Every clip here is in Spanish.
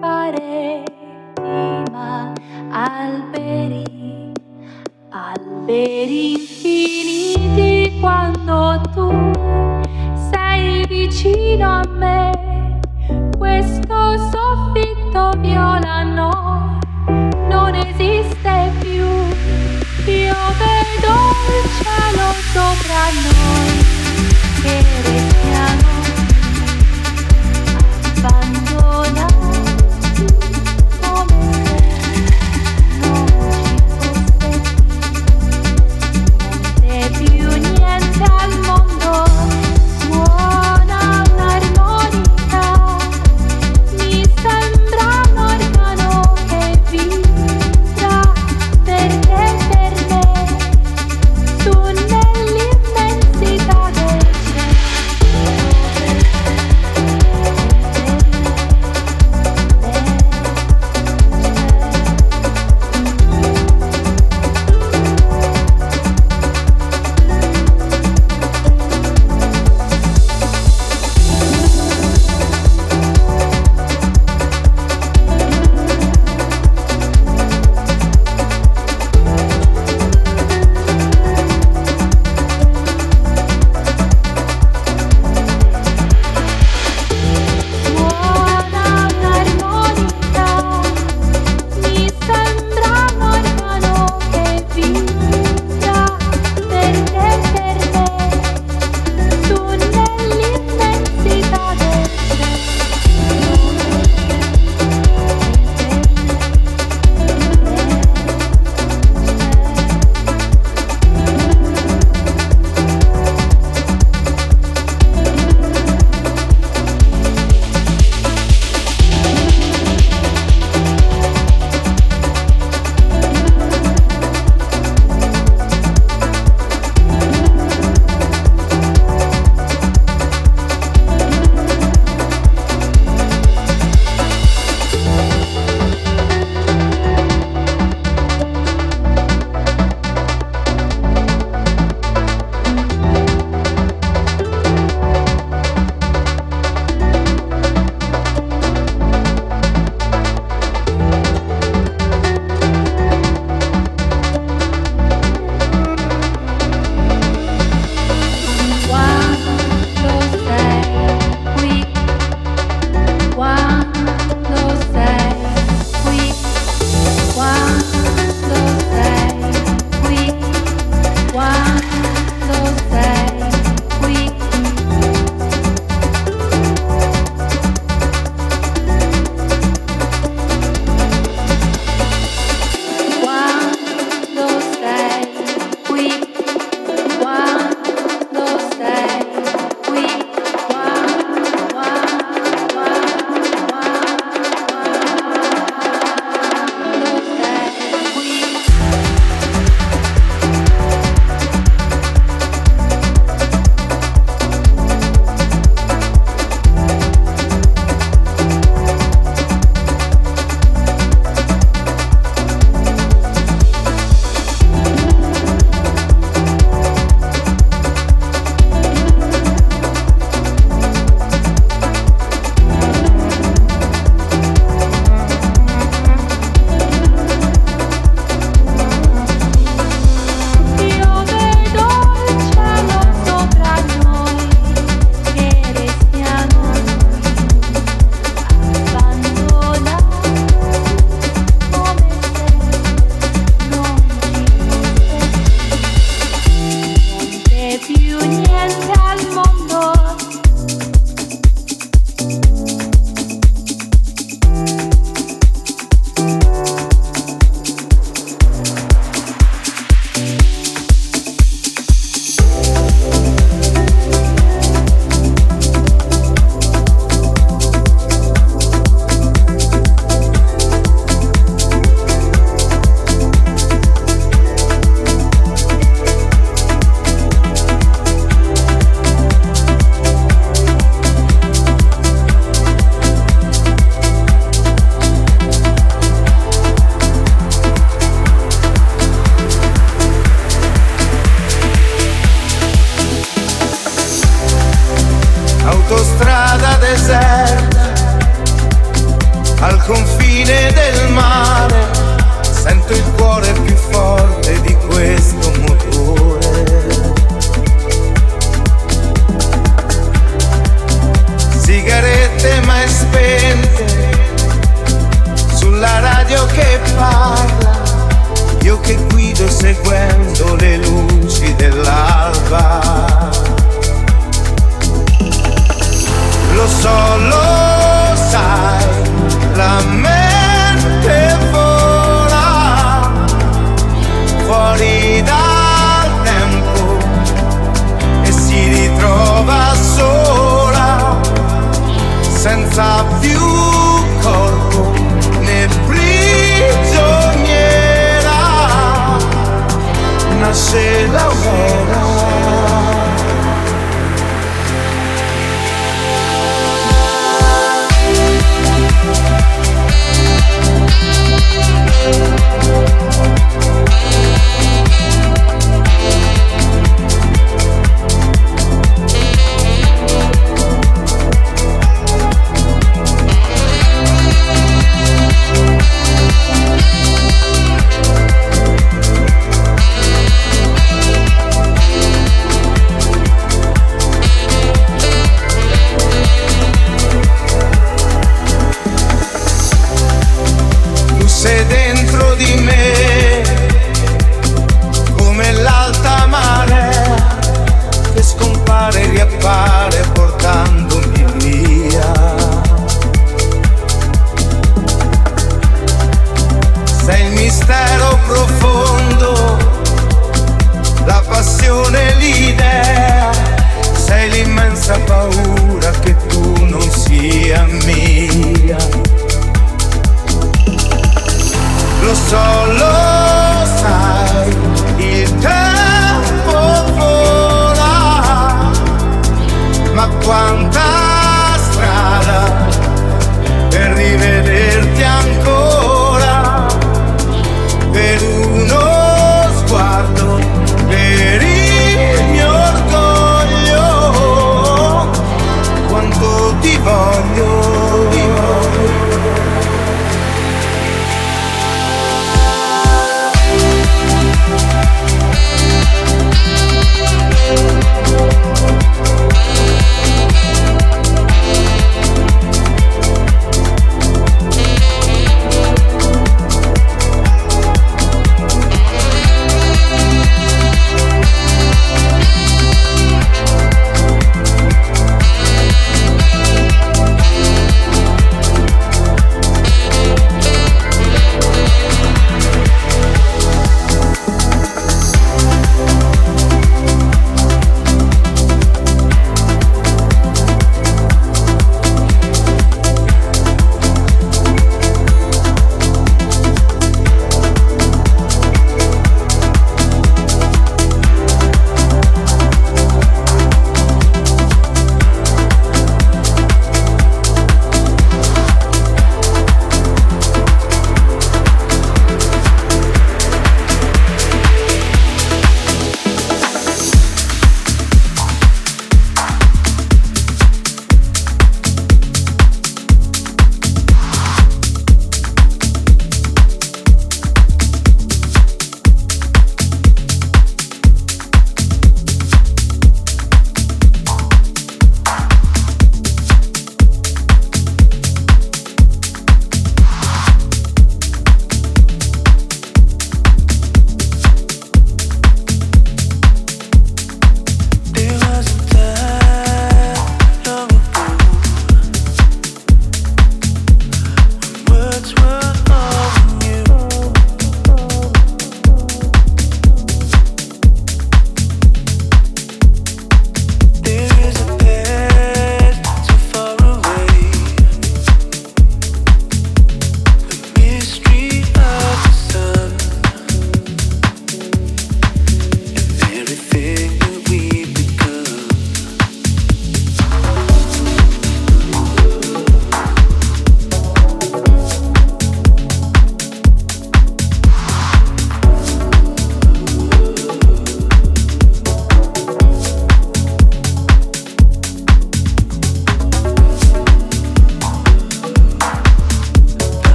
pareti, ma alberi, alberi infiniti quando tu sei vicino a me. Questo soffitto viola no, non esiste più. Io vedo il cielo sopra noi che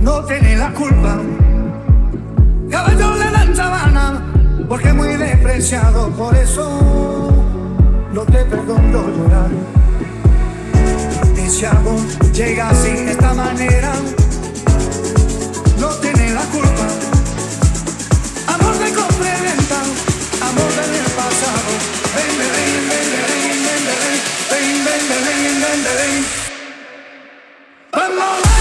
no tiene la culpa. Caballo le dan sabana, porque es muy despreciado, por eso no te perdono llorar. Y si algo llega sin esta manera, no tiene la culpa. Amor de complementa, amor del pasado. Ven, ven, ven, ven, ven, ven, ven, ven, ven, ven, ven, ven, ven. my it.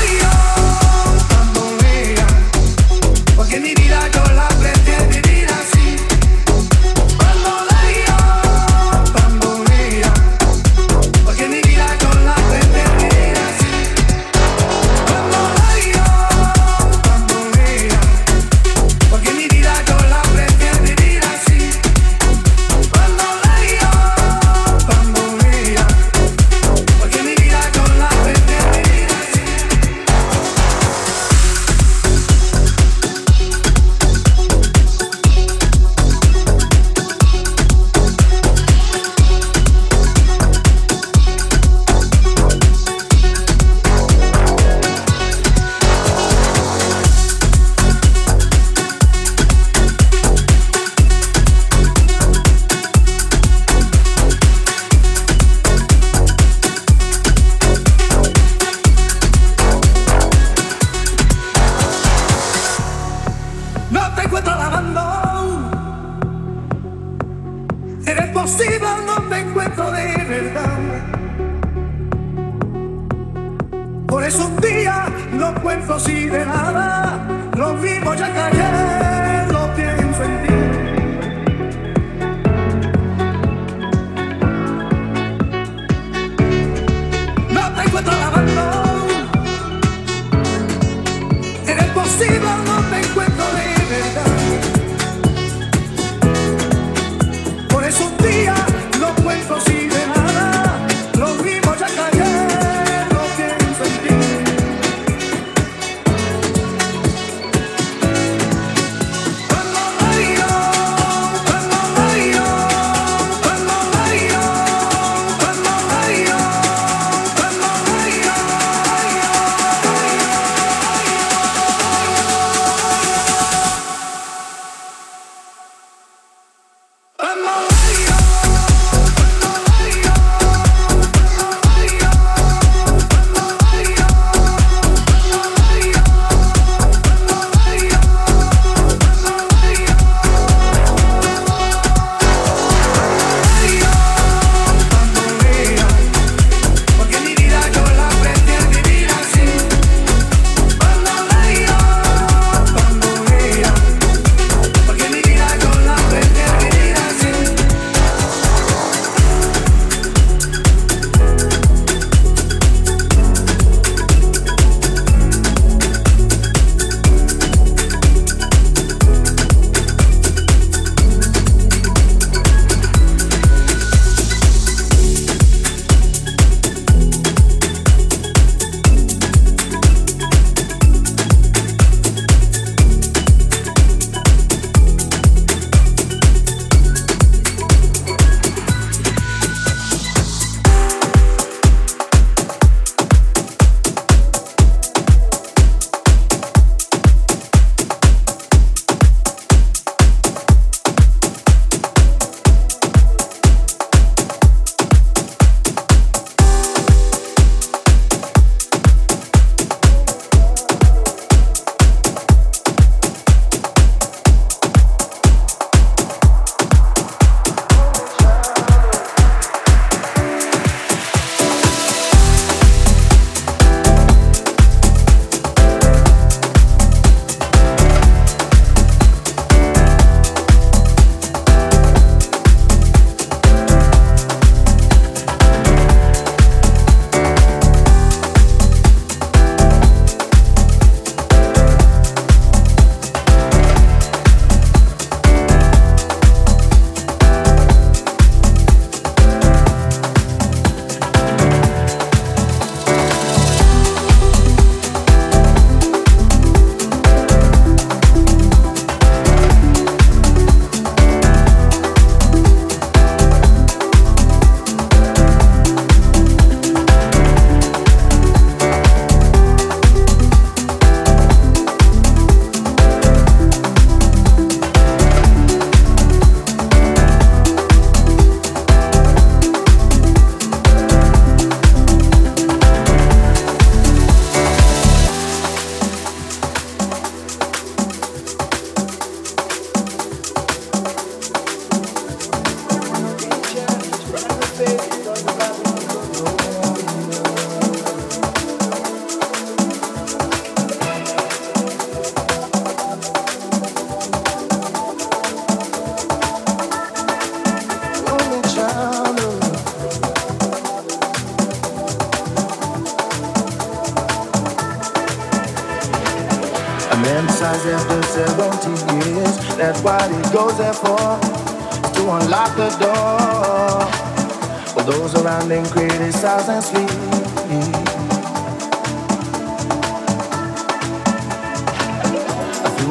see the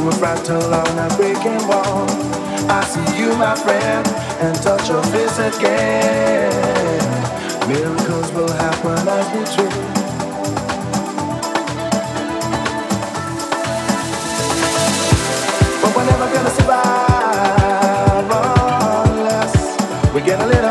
Through a fractal on a breaking wall, I see you, my friend, and touch your face again. Miracles will happen as we trip. we're never gonna survive unless we get a little